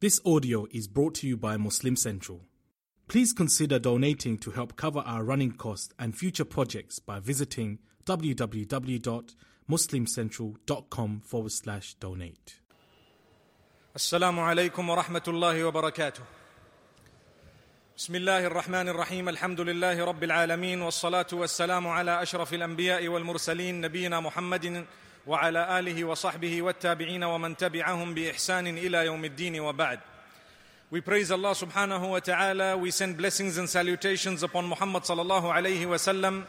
This audio is brought to you by Muslim Central. Please consider donating to help cover our running costs and future projects by visiting www.muslimcentral.com forward slash donate. السلام عليكم ورحمة الله وبركاته. بسم الله الرحمن الرحيم الحمد لله رب العالمين والصلاة والسلام على أشرف الأنبياء والمرسلين نبينا محمد وعلى آله وصحبه والتابعين ومن تبعهم بإحسان إلى يوم الدين وبعد. We praise Allah subhanahu wa ta'ala. We send blessings and salutations upon Muhammad sallallahu alayhi wa sallam,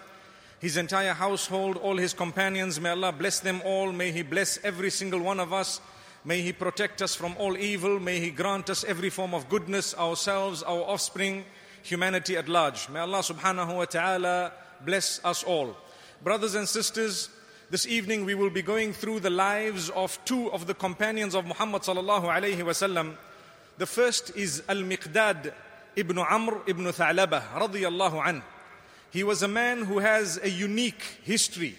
his entire household, all his companions. May Allah bless them all. May He bless every single one of us. May He protect us from all evil. May He grant us every form of goodness, ourselves, our offspring, humanity at large. May Allah subhanahu wa ta'ala bless us all. Brothers and sisters, this evening we will be going through the lives of two of the companions of Muhammad sallallahu alayhi wa sallam. The first is Al-Miqdad ibn Amr ibn Tha'labah radiyallahu anhu. He was a man who has a unique history.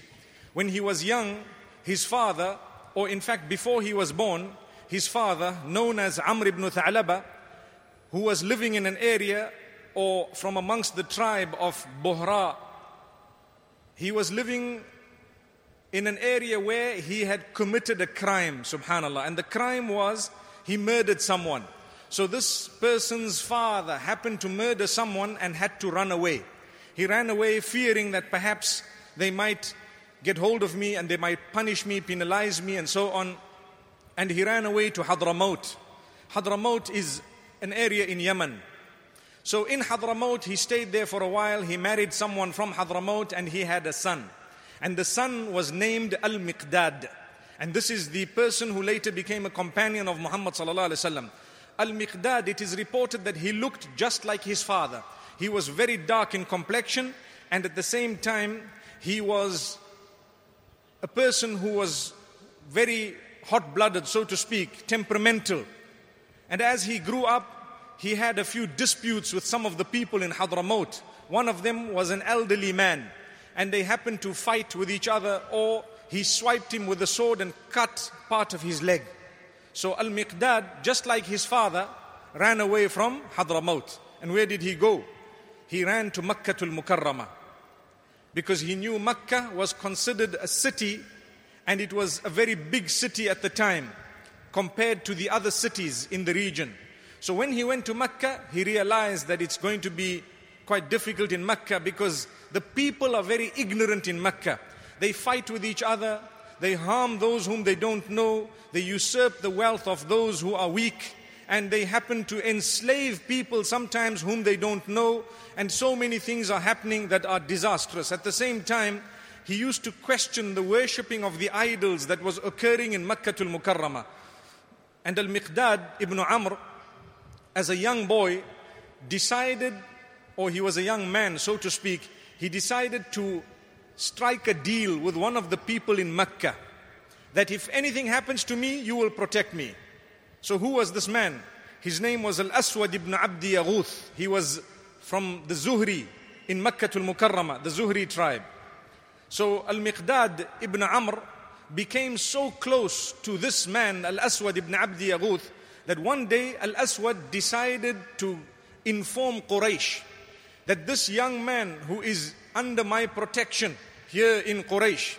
When he was young, his father, or in fact before he was born, his father, known as Amr ibn Tha'labah, who was living in an area or from amongst the tribe of Bahra, he was living in an area where he had committed a crime, subhanAllah. And the crime was he murdered someone. So this person's father happened to murder someone and had to run away. He ran away fearing that perhaps they might get hold of me and they might punish me, penalize me, and so on. And he ran away to Hadramaut. Hadramaut is an area in Yemen. So in Hadramaut, he stayed there for a while. He married someone from Hadramaut and he had a son. And the son was named Al Miqdad. And this is the person who later became a companion of Muhammad. Al Miqdad, it is reported that he looked just like his father. He was very dark in complexion, and at the same time, he was a person who was very hot blooded, so to speak, temperamental. And as he grew up, he had a few disputes with some of the people in Hadramaut. One of them was an elderly man, and they happened to fight with each other, or he swiped him with a sword and cut part of his leg. So Al Miqdad, just like his father, ran away from Hadramaut. And where did he go? He ran to Makkah al Mukarramah because he knew Makkah was considered a city and it was a very big city at the time compared to the other cities in the region. So when he went to Mecca, he realized that it's going to be quite difficult in Mecca because the people are very ignorant in Mecca. They fight with each other, they harm those whom they don't know, they usurp the wealth of those who are weak, and they happen to enslave people sometimes whom they don't know, and so many things are happening that are disastrous. At the same time, he used to question the worshipping of the idols that was occurring in Makkah al Mukarramah. And Al Miqdad ibn Amr, as a young boy, decided, or he was a young man, so to speak, he decided to strike a deal with one of the people in Mecca that if anything happens to me, you will protect me. So, who was this man? His name was Al Aswad ibn Abdi Yaghuth. He was from the Zuhri in Makkah al Mukarramah, the Zuhri tribe. So, Al Miqdad ibn Amr became so close to this man, Al Aswad ibn Abdi Yaghuth, that one day Al Aswad decided to inform Quraysh that this young man who is under my protection here in Quraysh,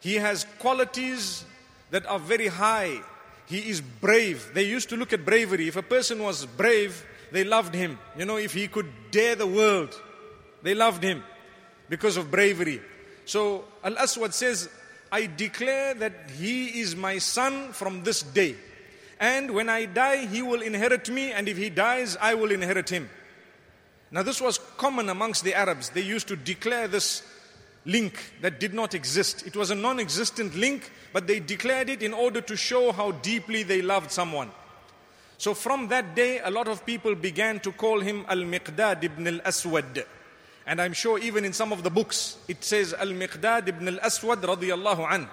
he has qualities that are very high. He is brave. They used to look at bravery. If a person was brave, they loved him. You know, if he could dare the world, they loved him because of bravery. So Al Aswad says, I declare that he is my son from this day. And when I die, he will inherit me, and if he dies, I will inherit him. Now, this was common amongst the Arabs. They used to declare this link that did not exist. It was a non existent link, but they declared it in order to show how deeply they loved someone. So, from that day, a lot of people began to call him Al Miqdad ibn al Aswad. And I'm sure even in some of the books it says Al Miqdad ibn al Aswad radiyallahu an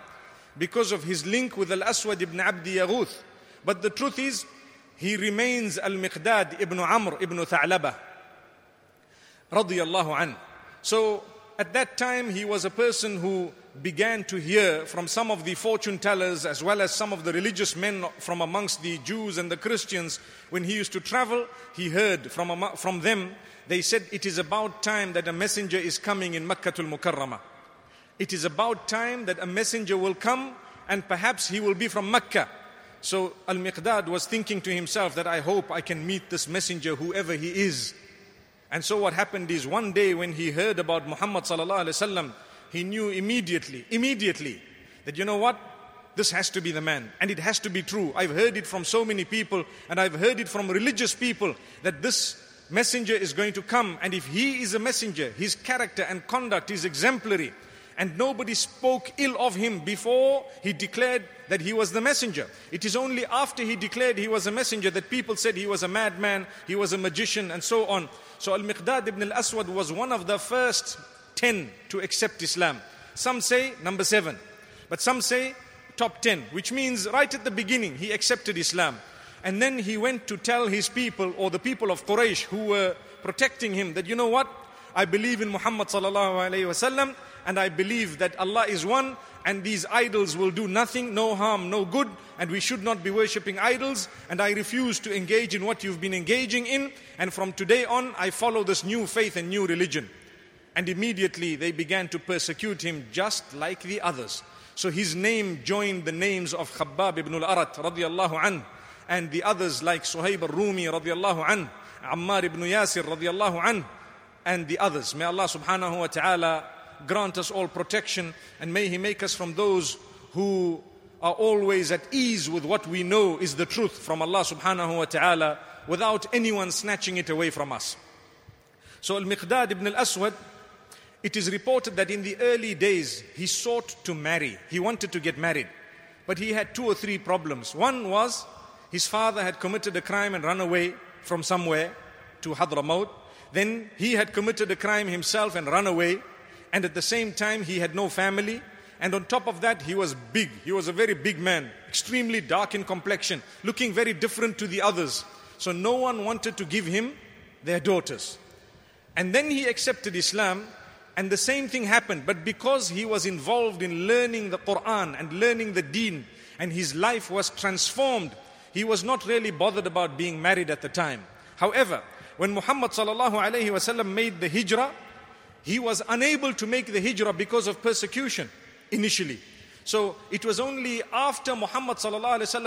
because of his link with Al Aswad ibn Abdi Yaghuth. But the truth is, he remains Al Miqdad ibn Amr ibn Tha'labah radiyallahu an. So at that time, he was a person who began to hear from some of the fortune tellers as well as some of the religious men from amongst the Jews and the Christians. When he used to travel, he heard from, from them, they said, It is about time that a messenger is coming in Makkah al Mukarramah. It is about time that a messenger will come and perhaps he will be from Makkah. So Al Miqdad was thinking to himself that I hope I can meet this messenger, whoever he is. And so what happened is one day when he heard about Muhammad sallallahu alaihi wasallam, he knew immediately, immediately, that you know what? This has to be the man, and it has to be true. I've heard it from so many people, and I've heard it from religious people that this messenger is going to come, and if he is a messenger, his character and conduct is exemplary, and nobody spoke ill of him before he declared that he was the messenger. It is only after he declared he was a messenger that people said he was a madman, he was a magician, and so on. So Al Miqdad ibn al Aswad was one of the first ten to accept Islam. Some say number seven, but some say top ten, which means right at the beginning he accepted Islam. And then he went to tell his people or the people of Quraysh who were protecting him that you know what? I believe in Muhammad sallallahu alayhi wasallam and I believe that Allah is one and these idols will do nothing, no harm, no good, and we should not be worshipping idols. And I refuse to engage in what you've been engaging in. And from today on, I follow this new faith and new religion. And immediately they began to persecute him just like the others. So his name joined the names of Khabbab ibn al-Arat radiallahu anh, and the others like Suhaib al-Rumi radiallahu anh, Ammar ibn Yasir radiallahu anh, and the others. May Allah subhanahu wa ta'ala grant us all protection and may He make us from those who are always at ease with what we know is the truth from Allah subhanahu wa ta'ala without anyone snatching it away from us. So Al Miqdad ibn al Aswad, it is reported that in the early days he sought to marry. He wanted to get married. But he had two or three problems. One was his father had committed a crime and run away from somewhere to Hadramaut. Then he had committed a crime himself and run away and at the same time he had no family. And on top of that he was big. He was a very big man extremely dark in complexion looking very different to the others. So no one wanted to give him their daughters. And then he accepted islam and the same thing happened. But because he was involved in learning the quran and learning the deen and his life was transformed he was not really bothered about being married at the time. However when muhammad made the hijrah he was unable to make the hijrah because of persecution initially. So it was only after Muhammad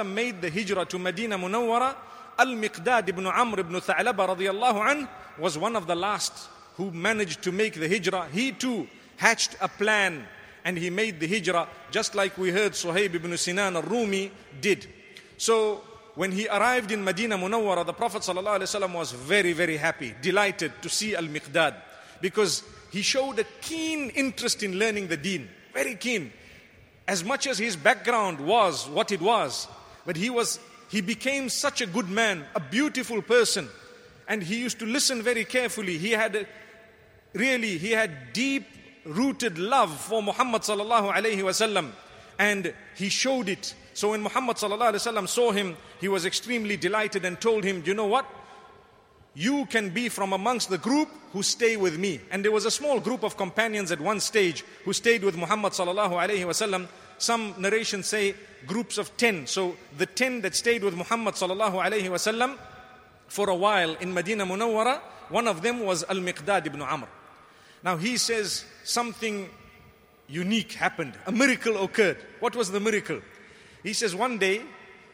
made the hijrah to Medina Munawwara, Al-Miqdad ibn Amr ibn Tha'laba radiallahu was one of the last who managed to make the hijrah. He too hatched a plan and he made the hijrah just like we heard Suhaib ibn Sinan al-Rumi did. So when he arrived in Medina Munawwara, the Prophet was very, very happy, delighted to see Al-Miqdad because he showed a keen interest in learning the deen, very keen. As much as his background was what it was, but he was he became such a good man, a beautiful person, and he used to listen very carefully. He had a, really he had deep rooted love for Muhammad sallallahu alaihi wasallam, and he showed it. So when Muhammad sallallahu alaihi wasallam saw him, he was extremely delighted and told him, you know what? You can be from amongst the group who stay with me. And there was a small group of companions at one stage who stayed with Muhammad sallallahu alaihi wasallam. Some narrations say groups of 10. So the 10 that stayed with Muhammad sallallahu alaihi wasallam for a while in Medina Munawwara, one of them was Al-Miqdad ibn Amr. Now he says something unique happened. A miracle occurred. What was the miracle? He says one day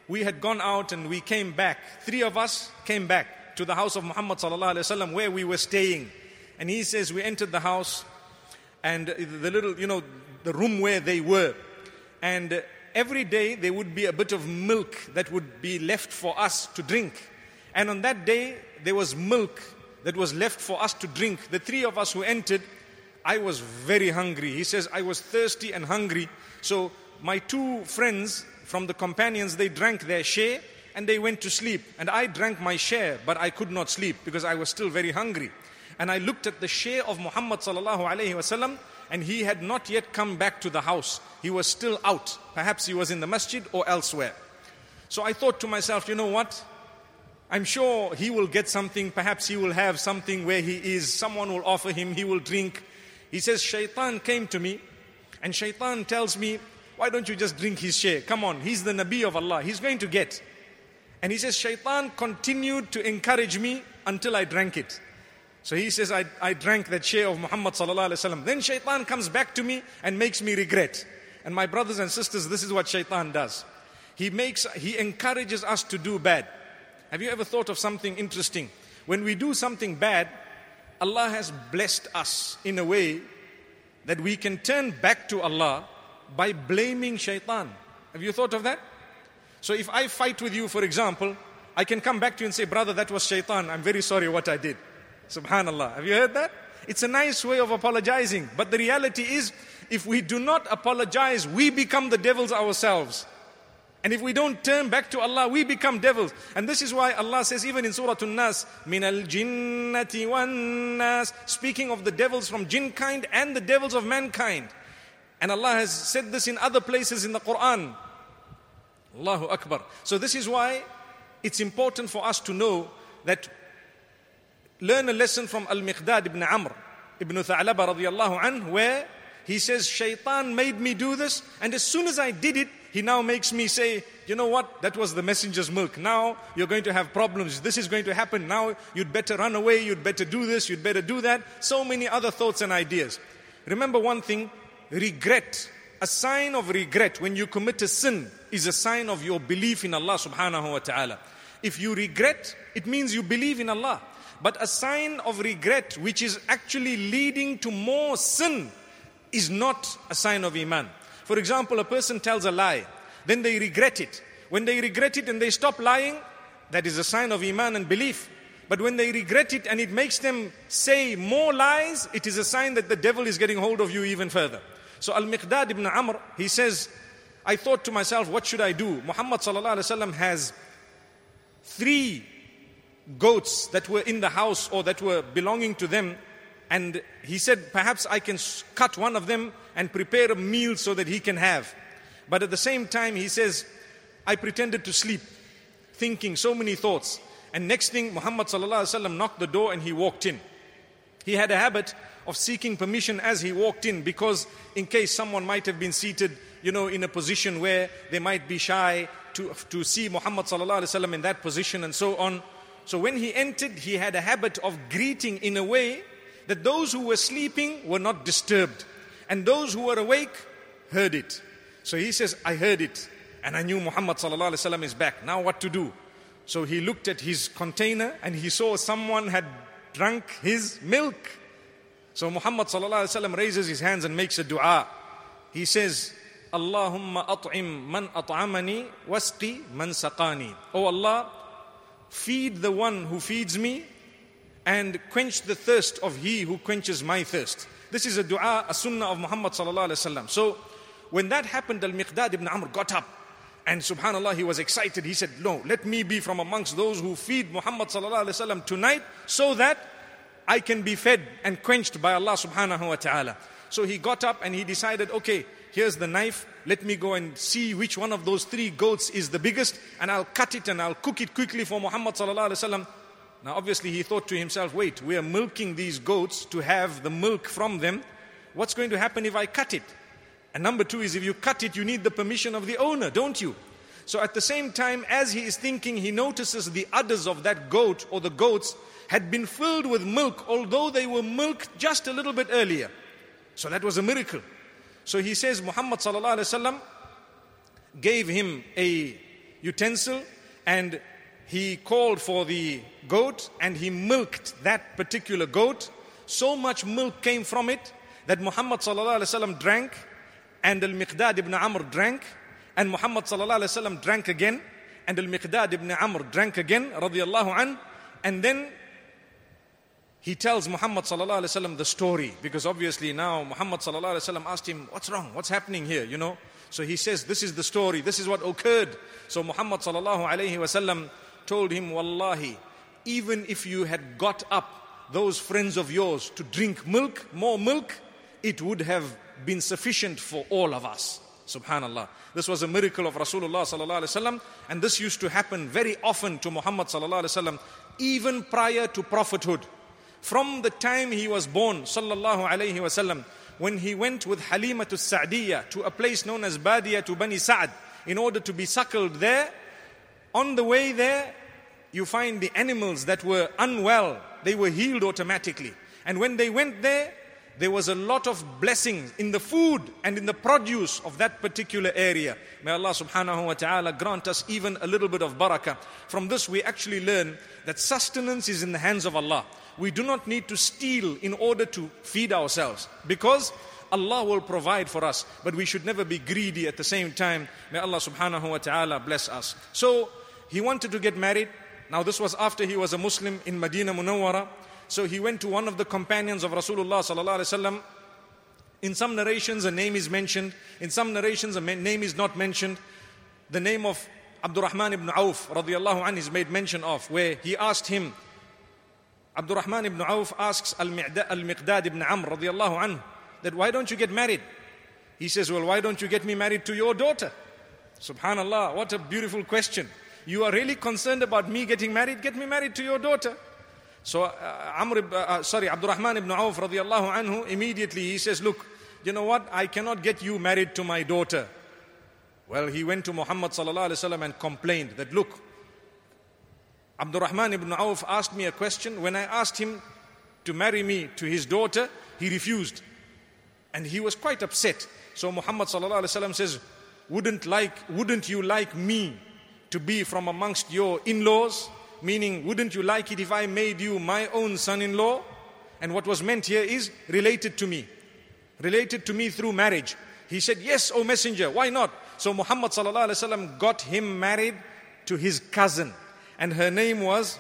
we had gone out and we came back. Three of us came back to the house of Muhammad sallallahu where we were staying. And he says we entered the house and the little, you know, the room where they were. And every day there would be a bit of milk that would be left for us to drink. And on that day there was milk that was left for us to drink. The three of us who entered, I was very hungry. He says I was thirsty and hungry. So my two friends from the companions, they drank their share and they went to sleep. And I drank my share, but I could not sleep because I was still very hungry. And I looked at the share of Muhammad sallallahu alaihi wasallam, and he had not yet come back to the house. He was still out. Perhaps he was in the masjid or elsewhere. So I thought to myself, you know what? I'm sure he will get something. Perhaps he will have something where he is. Someone will offer him. He will drink. He says, Shaitan came to me and Shaitan tells me, why don't you just drink his share? Come on, he's the Nabi of Allah. He's going to get. And he says, Shaitan continued to encourage me until I drank it. So he says, I, I drank that share of Muhammad. Then shaitan comes back to me and makes me regret. And my brothers and sisters, this is what shaitan does. He makes, he encourages us to do bad. Have you ever thought of something interesting? When we do something bad, Allah has blessed us in a way that we can turn back to Allah by blaming shaitan. Have you thought of that? So if I fight with you, for example, I can come back to you and say, Brother, that was shaitan. I'm very sorry what I did. Subhanallah. Have you heard that? It's a nice way of apologizing. But the reality is, if we do not apologize, we become the devils ourselves. And if we don't turn back to Allah, we become devils. And this is why Allah says, even in Surah An-Nas, min al jinnati nas, speaking of the devils from jinn kind and the devils of mankind. And Allah has said this in other places in the Quran. Allahu Akbar. So this is why it's important for us to know that learn a lesson from Al-Miqdad ibn Amr ibn Tha'laba radiallahu anh where he says, Shaitan made me do this and as soon as I did it, he now makes me say, you know what, that was the messenger's milk. Now you're going to have problems. This is going to happen. Now you'd better run away. You'd better do this. You'd better do that. So many other thoughts and ideas. Remember one thing, regret. A sign of regret when you commit a sin is a sign of your belief in Allah subhanahu wa ta'ala. If you regret, it means you believe in Allah. But a sign of regret which is actually leading to more sin is not a sign of Iman. For example, a person tells a lie, then they regret it. When they regret it and they stop lying, that is a sign of Iman and belief. But when they regret it and it makes them say more lies, it is a sign that the devil is getting hold of you even further. So Al Miqdad ibn Amr, he says, I thought to myself, what should I do? Muhammad has three goats that were in the house or that were belonging to them and he said, Perhaps I can cut one of them and prepare a meal so that he can have. But at the same time, he says, I pretended to sleep, thinking so many thoughts. And next thing, Muhammad knocked the door and he walked in. He had a habit of seeking permission as he walked in because, in case someone might have been seated, you know, in a position where they might be shy to, to see Muhammad in that position and so on. So when he entered, he had a habit of greeting in a way that those who were sleeping were not disturbed, and those who were awake heard it. So he says, I heard it, and I knew Muhammad is back. Now what to do? So he looked at his container and he saw someone had drunk his milk. So Muhammad raises his hands and makes a dua. He says, Allahumma at'im man at'amani wasqi man saqani. Oh Allah, feed the one who feeds me and quench the thirst of he who quenches my thirst. This is a dua, a sunnah of Muhammad wasallam. So when that happened, Al-Miqdad ibn Amr got up and subhanallah, he was excited. He said, no, let me be from amongst those who feed Muhammad tonight so that I can be fed and quenched by Allah subhanahu wa ta'ala. So he got up and he decided, okay, here's the knife. Let me go and see which one of those three goats is the biggest and I'll cut it and I'll cook it quickly for Muhammad sallallahu alaihi wasallam. Now, obviously, he thought to himself, wait, we are milking these goats to have the milk from them. What's going to happen if I cut it? And number two is if you cut it, you need the permission of the owner, don't you? So at the same time, as he is thinking, he notices the udders of that goat or the goats had been filled with milk, although they were milked just a little bit earlier. So that was a miracle. So he says, Muhammad gave him a utensil and he called for the goat and he milked that particular goat. So much milk came from it that Muhammad drank and Al-Miqdad ibn Amr drank and Muhammad drank again. And Al-Miqdad ibn Amr drank again radiallahu an. And then he tells Muhammad the story. Because obviously now Muhammad asked him what's wrong? What's happening here? You know? So he says this is the story. This is what occurred. So Muhammad told him, Wallahi, even if you had got up those friends of yours to drink milk, more milk, it would have been sufficient for all of us. Subhanallah. This was a miracle of Rasulullah sallallahu alaihi wasallam, and this used to happen very often to Muhammad sallallahu alaihi wasallam, even prior to prophethood. from the time he was born, sallallahu alayhi wasallam, when he went with Halima to Sa'diyah to a place known as Badia to Bani Sa'd in order to be suckled there, on the way there, you find the animals that were unwell, they were healed automatically. And when they went there, there was a lot of blessings in the food and in the produce of that particular area. May Allah subhanahu wa ta'ala grant us even a little bit of barakah. From this, we actually learn that sustenance is in the hands of Allah. We do not need to steal in order to feed ourselves because Allah will provide for us, but we should never be greedy at the same time. May Allah subhanahu wa ta'ala bless us. So, he wanted to get married. Now, this was after he was a Muslim in Medina Munawwara. So he went to one of the companions of Rasulullah. In some narrations, a name is mentioned. In some narrations, a name is not mentioned. The name of Abdurrahman ibn Auf radiallahu anh is made mention of, where he asked him, Abdurrahman ibn Auf asks Al-Miqdad ibn Amr radiallahu anh, that why don't you get married? He says, well, why don't you get me married to your daughter? Subhanallah, what a beautiful question. You are really concerned about me getting married? Get me married to your daughter. So uh, Amr, uh, uh, sorry, Abdurrahman ibn Auf radiallahu anhu, immediately he says, look, you know what? I cannot get you married to my daughter. Well, he went to Muhammad sallallahu alaihi wasallam and complained that, look, Abdurrahman ibn Auf asked me a question. When I asked him to marry me to his daughter, he refused. And he was quite upset. So Muhammad sallallahu alaihi wasallam says, wouldn't like, wouldn't you like me to be from amongst your in-laws? Meaning, wouldn't you like it if I made you my own son in law? And what was meant here is related to me, related to me through marriage. He said, Yes, O Messenger, why not? So Muhammad got him married to his cousin, and her name was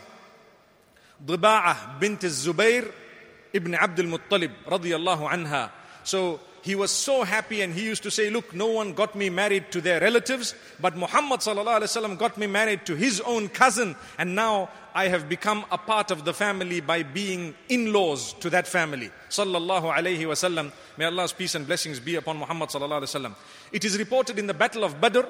Diba'ah bint Zubair ibn Abdul Muttalib. So he was so happy and he used to say, Look, no one got me married to their relatives, but Muhammad got me married to his own cousin, and now I have become a part of the family by being in laws to that family. Sallallahu alayhi wasallam. May Allah's peace and blessings be upon Muhammad. It is reported in the Battle of Badr,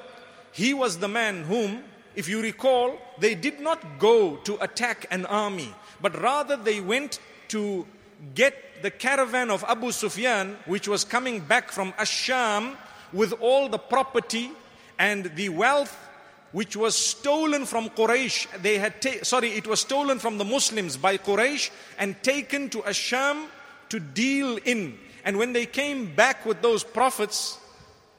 he was the man whom, if you recall, they did not go to attack an army, but rather they went to get the caravan of Abu Sufyan, which was coming back from Asham with all the property and the wealth which was stolen from Quraysh. They had ta- sorry, it was stolen from the Muslims by Quraysh and taken to Asham to deal in. And when they came back with those prophets,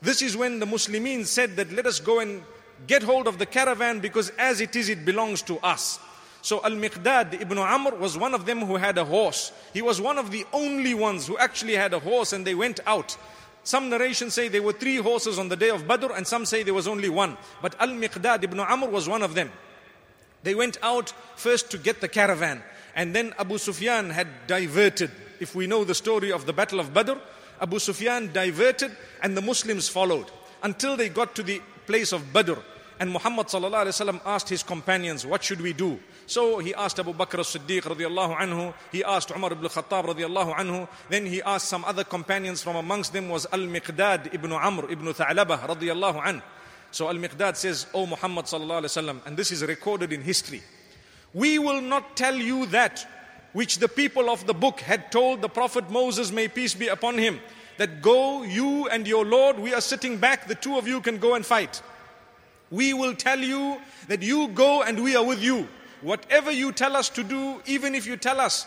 this is when the Muslimin said that let us go and get hold of the caravan because as it is, it belongs to us. So Al Miqdad ibn Amr was one of them who had a horse. He was one of the only ones who actually had a horse and they went out. Some narrations say there were three horses on the day of Badr and some say there was only one. But Al Miqdad ibn Amr was one of them. They went out first to get the caravan and then Abu Sufyan had diverted. If we know the story of the Battle of Badr, Abu Sufyan diverted and the Muslims followed until they got to the place of Badr. And Muhammad asked his companions, What should we do? So he asked Abu Bakr as-Siddiq radiallahu anhu, he asked Umar ibn Khattab radiallahu anhu, then he asked some other companions from amongst them was Al-Miqdad ibn Amr ibn Tha'labah radiallahu anhu. So Al-Miqdad says, O Muhammad wasallam, and this is recorded in history. We will not tell you that which the people of the book had told the Prophet Moses, may peace be upon him, that go, you and your Lord, we are sitting back, the two of you can go and fight. We will tell you that you go and we are with you. Whatever you tell us to do, even if you tell us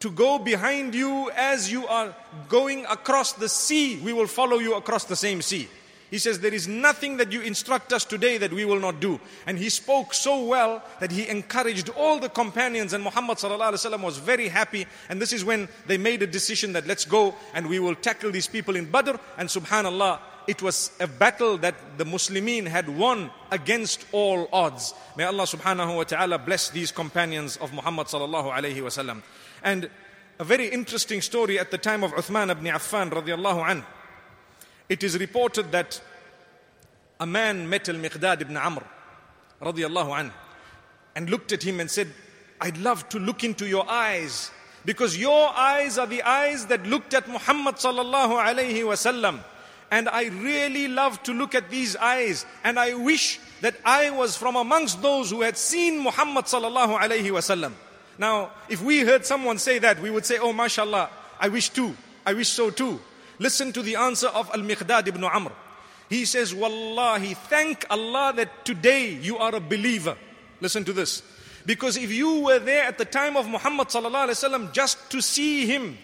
to go behind you as you are going across the sea, we will follow you across the same sea. He says, There is nothing that you instruct us today that we will not do. And he spoke so well that he encouraged all the companions, and Muhammad was very happy. And this is when they made a decision that let's go and we will tackle these people in Badr. And subhanAllah, it was a battle that the Muslimin had won against all odds. May Allah subhanahu wa ta'ala bless these companions of Muhammad sallallahu alayhi wasallam. And a very interesting story at the time of Uthman ibn Affan radiallahu anhu. It is reported that a man met al-Miqdad ibn Amr radiallahu anhu and looked at him and said, I'd love to look into your eyes because your eyes are the eyes that looked at Muhammad sallallahu alayhi wasallam. And I really love to look at these eyes. And I wish that I was from amongst those who had seen Muhammad sallallahu alayhi wasallam. Now, if we heard someone say that, we would say, Oh, mashallah, I wish too. I wish so too. Listen to the answer of Al Miqdad ibn Amr. He says, Wallahi, thank Allah that today you are a believer. Listen to this. Because if you were there at the time of Muhammad just to see him,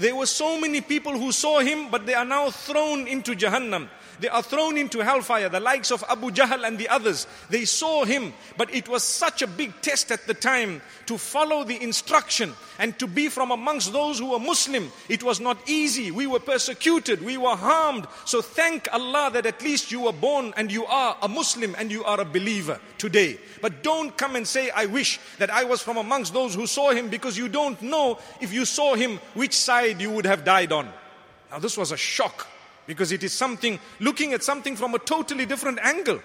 there were so many people who saw him, but they are now thrown into Jahannam. They are thrown into hellfire, the likes of Abu Jahl and the others. They saw him, but it was such a big test at the time to follow the instruction and to be from amongst those who were Muslim. It was not easy. We were persecuted, we were harmed. So thank Allah that at least you were born and you are a Muslim and you are a believer today. But don't come and say, I wish that I was from amongst those who saw him because you don't know if you saw him which side you would have died on. Now, this was a shock because it is something, looking at something from a totally different angle.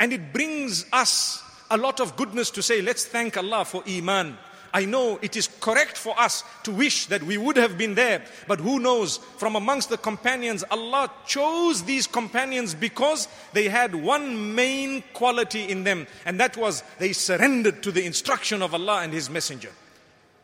And it brings us a lot of goodness to say, let's thank Allah for Iman. I know it is correct for us to wish that we would have been there, but who knows, from amongst the companions, Allah chose these companions because they had one main quality in them, and that was they surrendered to the instruction of Allah and His Messenger.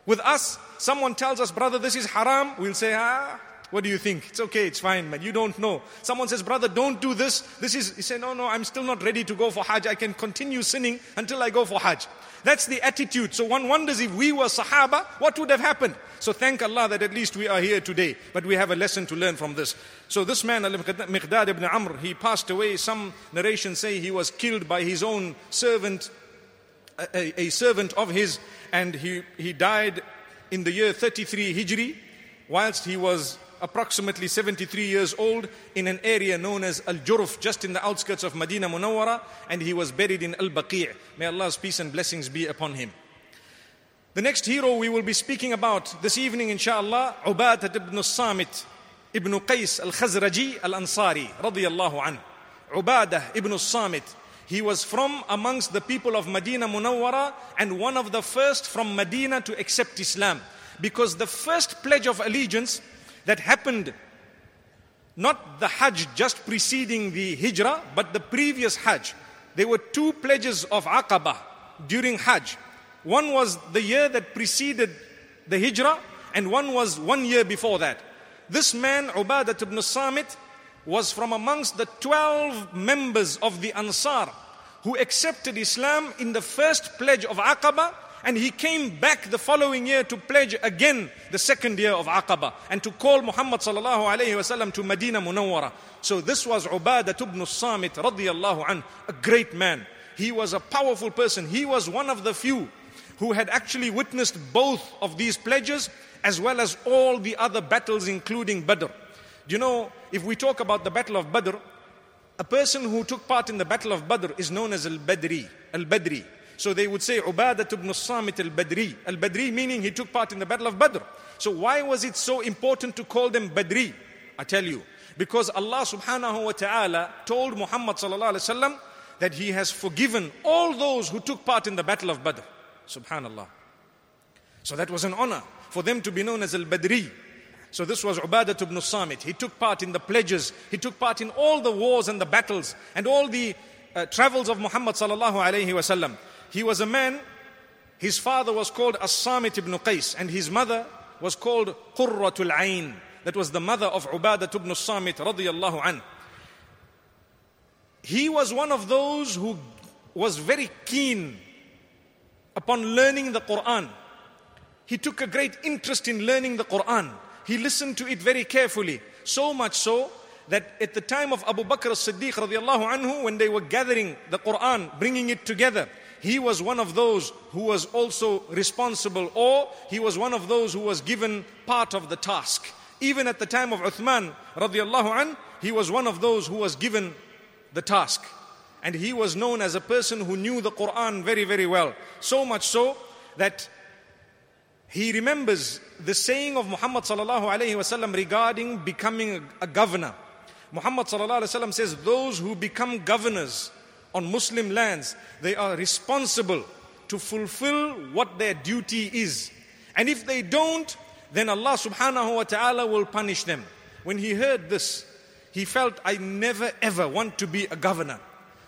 With us, someone tells us, brother, this is haram, we'll say, ah, what do you think? It's okay, it's fine, man. You don't know. Someone says, brother, don't do this. This is, you say, no, no, I'm still not ready to go for Hajj. I can continue sinning until I go for Hajj. That's the attitude. So one wonders if we were Sahaba, what would have happened? So thank Allah that at least we are here today. But we have a lesson to learn from this. So this man, Al-Miqdad ibn Amr, he passed away. Some narrations say he was killed by his own servant, a, a servant of his, and he, he died in the year 33 Hijri, whilst he was approximately 73 years old in an area known as Al Jurf, just in the outskirts of Medina Munawwara, and he was buried in Al Baqi'. May Allah's peace and blessings be upon him. The next hero we will be speaking about this evening, inshallah, Ubadat ibn Samit ibn Qais al Khazraji al Ansari, radiyallahu an. Ubadah ibn Samit. He was from amongst the people of Medina Munawwara and one of the first from Medina to accept Islam. Because the first pledge of allegiance that happened not the Hajj just preceding the Hijrah, but the previous Hajj. There were two pledges of Aqabah during Hajj. One was the year that preceded the Hijrah, and one was one year before that. This man, Ubadat ibn Samit, was from amongst the 12 members of the Ansar who accepted Islam in the first pledge of Aqabah and he came back the following year to pledge again the second year of Aqaba and to call Muhammad sallallahu alayhi wasallam to Medina Munawwara. So this was Ubadah ibn Samit radiyallahu an, a great man. He was a powerful person. He was one of the few who had actually witnessed both of these pledges as well as all the other battles including Badr. Do you know, if we talk about the battle of Badr, a person who took part in the battle of Badr is known as Al-Badri. Al-Badri. So they would say Ubadat ibn Samit al-Badri. Al-Badri meaning he took part in the battle of Badr. So why was it so important to call them Badri? I tell you. Because Allah subhanahu wa ta'ala told Muhammad sallallahu alayhi wa that he has forgiven all those who took part in the battle of Badr. Subhanallah. So that was an honor for them to be known as Al-Badri. So this was Ubadat ibn Samit. He took part in the pledges. He took part in all the wars and the battles and all the uh, travels of Muhammad sallallahu alayhi wasallam. He was a man, his father was called As-Samit ibn Qais and his mother was called Qurratul Ain. That was the mother of Ubadah ibn Samit radiyallahu an. He was one of those who was very keen upon learning the Quran. He took a great interest in learning the Quran. He listened to it very carefully. So much so that at the time of Abu Bakr as-Siddiq radiallahu anhu, when they were gathering the Quran, bringing it together, he was one of those who was also responsible, or he was one of those who was given part of the task. Even at the time of Uthman an, he was one of those who was given the task. And he was known as a person who knew the Quran very, very well. So much so that he remembers the saying of Muhammad regarding becoming a governor. Muhammad says, Those who become governors on Muslim lands, they are responsible to fulfill what their duty is. And if they don't, then Allah subhanahu wa ta'ala will punish them. When he heard this, he felt, I never ever want to be a governor.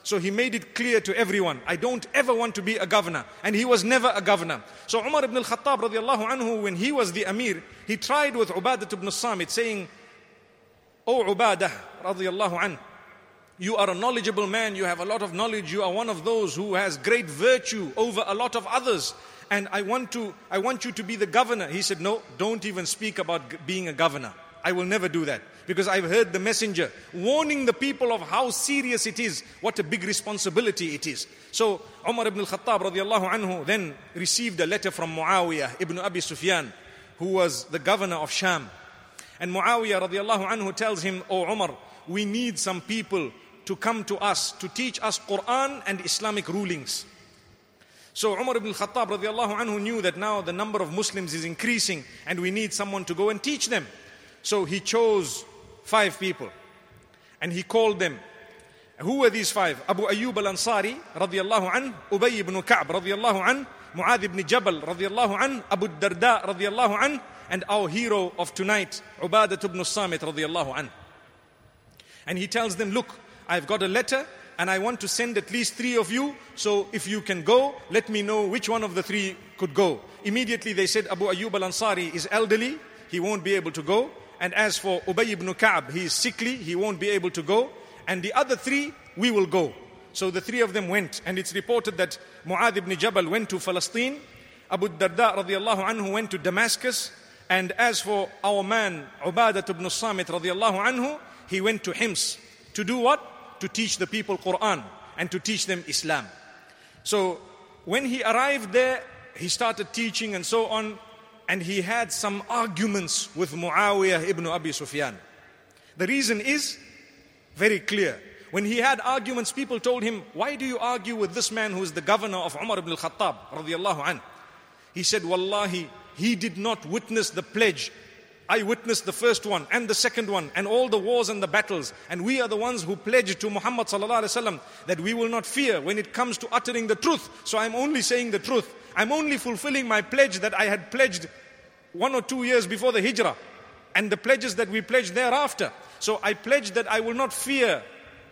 So he made it clear to everyone, I don't ever want to be a governor. And he was never a governor. So Umar ibn al-Khattab radiallahu anhu, when he was the Amir, he tried with Ubadah ibn Samit saying, O Ubadah radiallahu anhu, you are a knowledgeable man, you have a lot of knowledge, you are one of those who has great virtue over a lot of others. And I want to, I want you to be the governor. He said, no, don't even speak about being a governor. I will never do that because I've heard the messenger warning the people of how serious it is, what a big responsibility it is. So Umar ibn al-Khattab radiallahu anhu then received a letter from Muawiyah ibn Abi Sufyan, who was the governor of Sham. And Muawiyah radiallahu anhu tells him, Oh Umar, we need some people to come to us to teach us Quran and Islamic rulings. So Umar ibn al-Khattab radiallahu anhu knew that now the number of Muslims is increasing and we need someone to go and teach them. So he chose five people and he called them. Who were these five? Abu Ayyub al-Ansari radiyallahu an, Ubay ibn Ka'b radiyallahu an, Mu'adh ibn Jabal radiyallahu an, Abu Darda radiyallahu an, and our hero of tonight, Ubadat ibn Samit radiyallahu an. And he tells them, look, I've got a letter and I want to send at least three of you. So if you can go, let me know which one of the three could go. Immediately they said, Abu Ayyub al-Ansari is elderly. He won't be able to go. And as for Ubay ibn Ka'b, he is sickly, he won't be able to go. And the other three, we will go. So the three of them went. And it's reported that Mu'adh ibn Jabal went to Palestine. Abu Darda radiallahu anhu went to Damascus. And as for our man, Ubadat ibn Samit radiallahu anhu, he went to Hims. To do what? To teach the people Quran and to teach them Islam. So when he arrived there, he started teaching and so on and he had some arguments with Muawiyah ibn Abi Sufyan. The reason is very clear. When he had arguments, people told him, Why do you argue with this man who is the governor of Umar ibn al-Khattab? Radiallahu He said, Wallahi, he did not witness the pledge. I witnessed the first one and the second one and all the wars and the battles. And we are the ones who pledged to Muhammad that we will not fear when it comes to uttering the truth. So I'm only saying the truth. I'm only fulfilling my pledge that I had pledged one or two years before the hijrah and the pledges that we pledged thereafter. So I pledge that I will not fear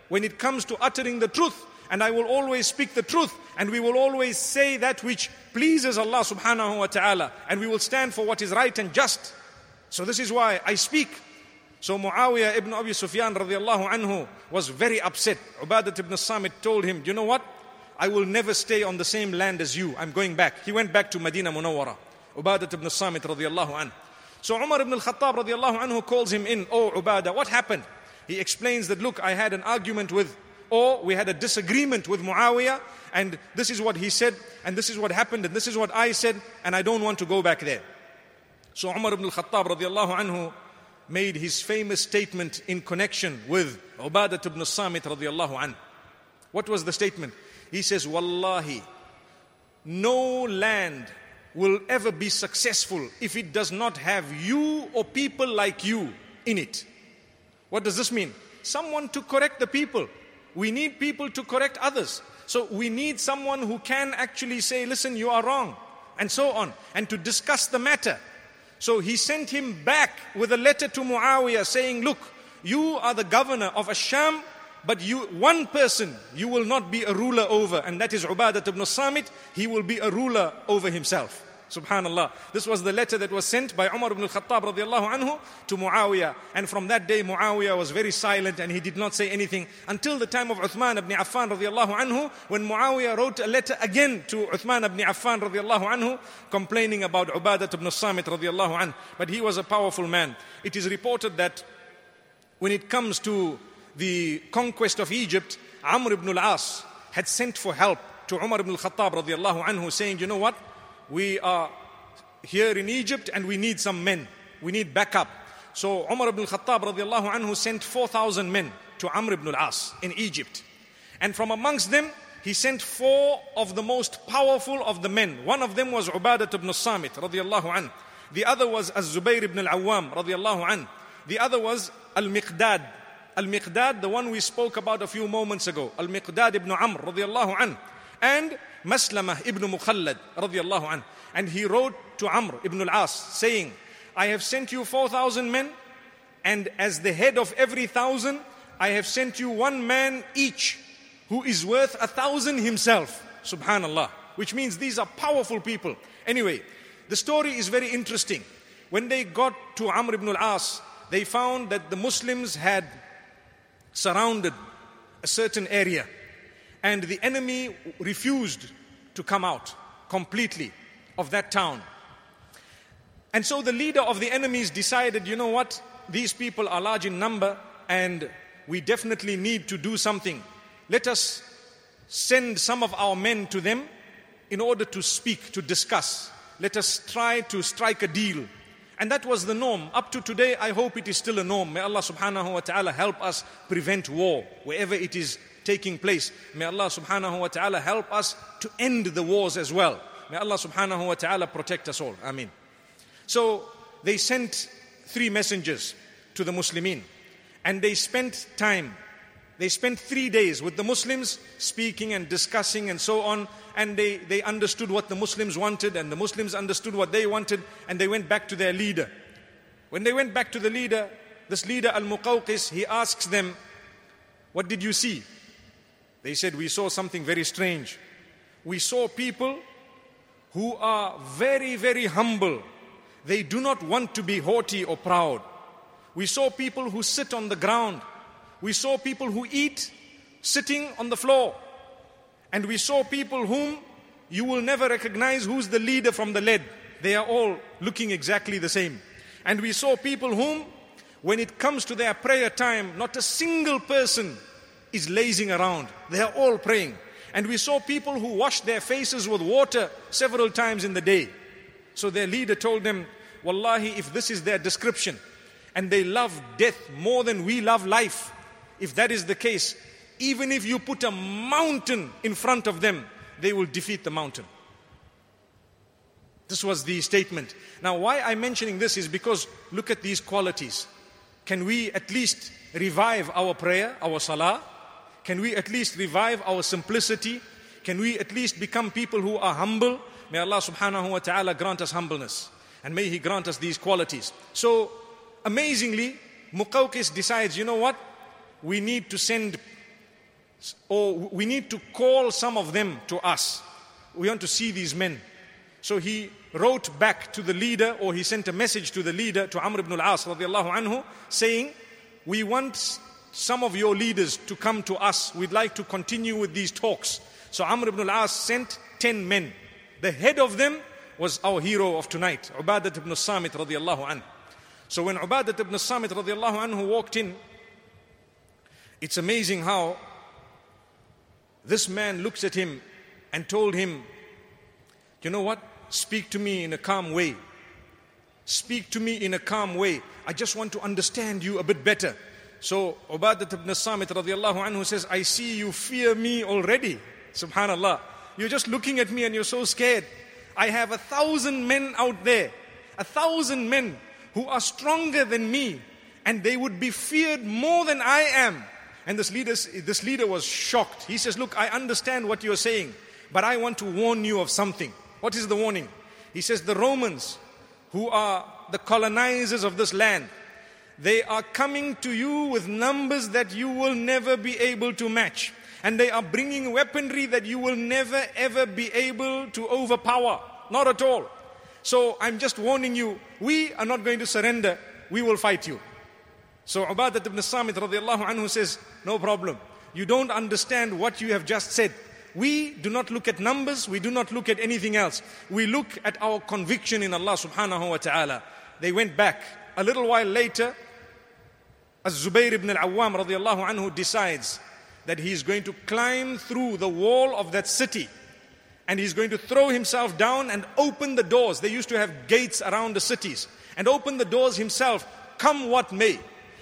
when it comes to uttering the truth and I will always speak the truth and we will always say that which pleases Allah subhanahu wa ta'ala and we will stand for what is right and just. So this is why I speak. So Muawiyah ibn Abi Sufyan radiallahu anhu was very upset. Ubadat ibn Samit told him, Do you know what? I will never stay on the same land as you. I'm going back. He went back to Medina Munawwara. Ubadah ibn Samit radiallahu anhu. So Umar ibn al-Khattab radiallahu anhu calls him in, Oh Ubadah, what happened? He explains that, look, I had an argument with, or we had a disagreement with Muawiyah, and this is what he said, and this is what happened, and this is what I said, and I don't want to go back there. So Umar ibn al-Khattab radiallahu anhu made his famous statement in connection with Ubadah ibn Samit radiallahu anhu. What was the statement? He says, Wallahi, no land will ever be successful if it does not have you or people like you in it. What does this mean? Someone to correct the people. We need people to correct others. So we need someone who can actually say, listen, you are wrong, and so on, and to discuss the matter. So he sent him back with a letter to Muawiyah saying, look, you are the governor of Asham but you, one person, you will not be a ruler over, and that is Ubadat ibn Samit. He will be a ruler over himself. Subhanallah. This was the letter that was sent by Umar ibn al-Khattab radiallahu anhu to Muawiyah. And from that day, Muawiyah was very silent and he did not say anything until the time of Uthman ibn Affan radiallahu anhu, when Muawiyah wrote a letter again to Uthman ibn Affan radiallahu anhu, complaining about Ubadat ibn Samit radiallahu anhu. But he was a powerful man. It is reported that when it comes to the conquest of Egypt, Amr ibn al-As had sent for help to Umar ibn al-Khattab radiallahu anhu saying, you know what? We are here in Egypt and we need some men. We need backup. So Umar ibn al-Khattab radiallahu anhu sent 4,000 men to Amr ibn al-As in Egypt. And from amongst them, he sent four of the most powerful of the men. One of them was Ubadat ibn Samit radiallahu anhu. The other was Az-Zubayr ibn al-Awwam radiallahu anhu. The other was Al-Miqdad Al-Miqdad, the one we spoke about a few moments ago, Al-Miqdad ibn Amr radiallahu an, and Maslamah ibn Mukhallad radiallahu an. And he wrote to Amr ibn al-As saying, I have sent you 4,000 men, and as the head of every thousand, I have sent you one man each who is worth a thousand himself. Subhanallah. Which means these are powerful people. Anyway, the story is very interesting. When they got to Amr ibn al-As, they found that the Muslims had surrounded a certain area and the enemy refused to come out completely of that town. And so the leader of the enemies decided, you know what, these people are large in number and we definitely need to do something. Let us send some of our men to them in order to speak, to discuss. Let us try to strike a deal. And that was the norm. Up to today, I hope it is still a norm. May Allah subhanahu wa ta'ala help us prevent war wherever it is taking place. May Allah subhanahu wa ta'ala help us to end the wars as well. May Allah subhanahu wa ta'ala protect us all. Ameen. So they sent three messengers to the Muslimin and they spent time. They spent three days with the Muslims speaking and discussing and so on. And they, they understood what the Muslims wanted, and the Muslims understood what they wanted, and they went back to their leader. When they went back to the leader, this leader, Al Muqawqis, he asks them, What did you see? They said, We saw something very strange. We saw people who are very, very humble. They do not want to be haughty or proud. We saw people who sit on the ground. We saw people who eat sitting on the floor. And we saw people whom you will never recognize who's the leader from the lead. They are all looking exactly the same. And we saw people whom, when it comes to their prayer time, not a single person is lazing around. They are all praying. And we saw people who washed their faces with water several times in the day. So their leader told them, Wallahi, if this is their description, and they love death more than we love life, if that is the case, even if you put a mountain in front of them, they will defeat the mountain. This was the statement. Now, why I'm mentioning this is because look at these qualities. Can we at least revive our prayer, our salah? Can we at least revive our simplicity? Can we at least become people who are humble? May Allah subhanahu wa ta'ala grant us humbleness. And may He grant us these qualities. So, amazingly, Muqawqis decides, you know what? We need to send, or we need to call some of them to us. We want to see these men. So he wrote back to the leader, or he sent a message to the leader, to Amr ibn al-As radiallahu anhu, saying, we want some of your leaders to come to us. We'd like to continue with these talks. So Amr ibn al-As sent 10 men. The head of them was our hero of tonight, Ubadat ibn Samit radiallahu anhu. So when Ubadat ibn Samit radiallahu anhu walked in, it's amazing how this man looks at him and told him, You know what? Speak to me in a calm way. Speak to me in a calm way. I just want to understand you a bit better. So Ubadat ibn Samit radiallahu anhu says, I see you fear me already. Subhanallah. You're just looking at me and you're so scared. I have a thousand men out there, a thousand men who are stronger than me, and they would be feared more than I am. And this leader, this leader was shocked. He says, Look, I understand what you're saying, but I want to warn you of something. What is the warning? He says, The Romans, who are the colonizers of this land, they are coming to you with numbers that you will never be able to match. And they are bringing weaponry that you will never ever be able to overpower. Not at all. So I'm just warning you, we are not going to surrender. We will fight you. So Ubadat ibn Samit radiallahu anhu says, no problem. You don't understand what you have just said. We do not look at numbers, we do not look at anything else. We look at our conviction in Allah subhanahu wa ta'ala. They went back. A little while later, Az-Zubayr ibn al-Awwam radiallahu anhu decides that he is going to climb through the wall of that city and he's going to throw himself down and open the doors. They used to have gates around the cities and open the doors himself, come what may.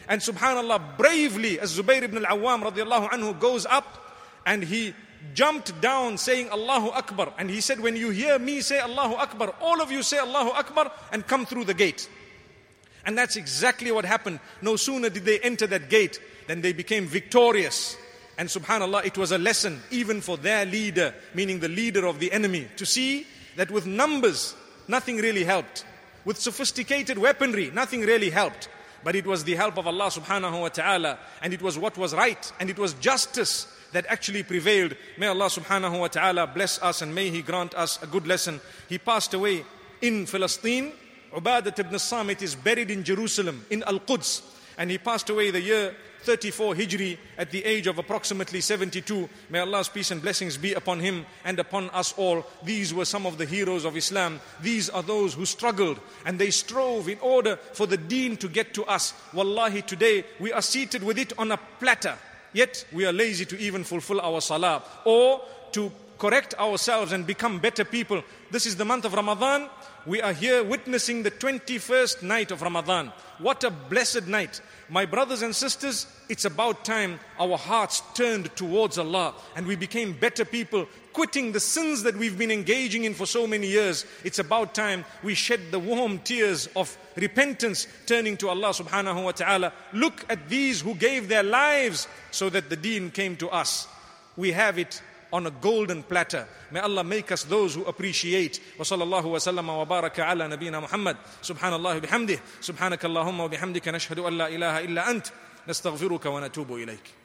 And subhanallah, bravely, as Zubayr ibn al-Awwam radiallahu anhu goes up and he jumped down saying Allahu Akbar. And he said, when you hear me say Allahu Akbar, all of you say Allahu Akbar and come through the gate. And that's exactly what happened. No sooner did they enter that gate than they became victorious. And subhanAllah, it was a lesson even for their leader, meaning the leader of the enemy, to see that with numbers, nothing really helped. With sophisticated weaponry, nothing really helped. But it was the help of Allah subhanahu wa ta'ala, and it was what was right, and it was justice that actually prevailed. May Allah subhanahu wa ta'ala bless us and may He grant us a good lesson. He passed away in Palestine. Ubadat ibn Samit is buried in Jerusalem, in Al Quds, and he passed away the year 34 Hijri at the age of approximately 72. May Allah's peace and blessings be upon him and upon us all. These were some of the heroes of Islam. These are those who struggled and they strove in order for the deen to get to us. Wallahi, today we are seated with it on a platter, yet we are lazy to even fulfill our salah or to correct ourselves and become better people. This is the month of Ramadan. We are here witnessing the 21st night of Ramadan. What a blessed night. My brothers and sisters, it's about time our hearts turned towards Allah and we became better people, quitting the sins that we've been engaging in for so many years. It's about time we shed the warm tears of repentance, turning to Allah subhanahu wa ta'ala. Look at these who gave their lives so that the deen came to us. We have it on a golden platter. May Allah make us those who appreciate. وصلى الله وسلم وبارك على نبينا محمد سبحان الله بحمده سبحانك اللهم وبحمدك نشهد أن لا إله إلا أنت نستغفرك ونتوب إليك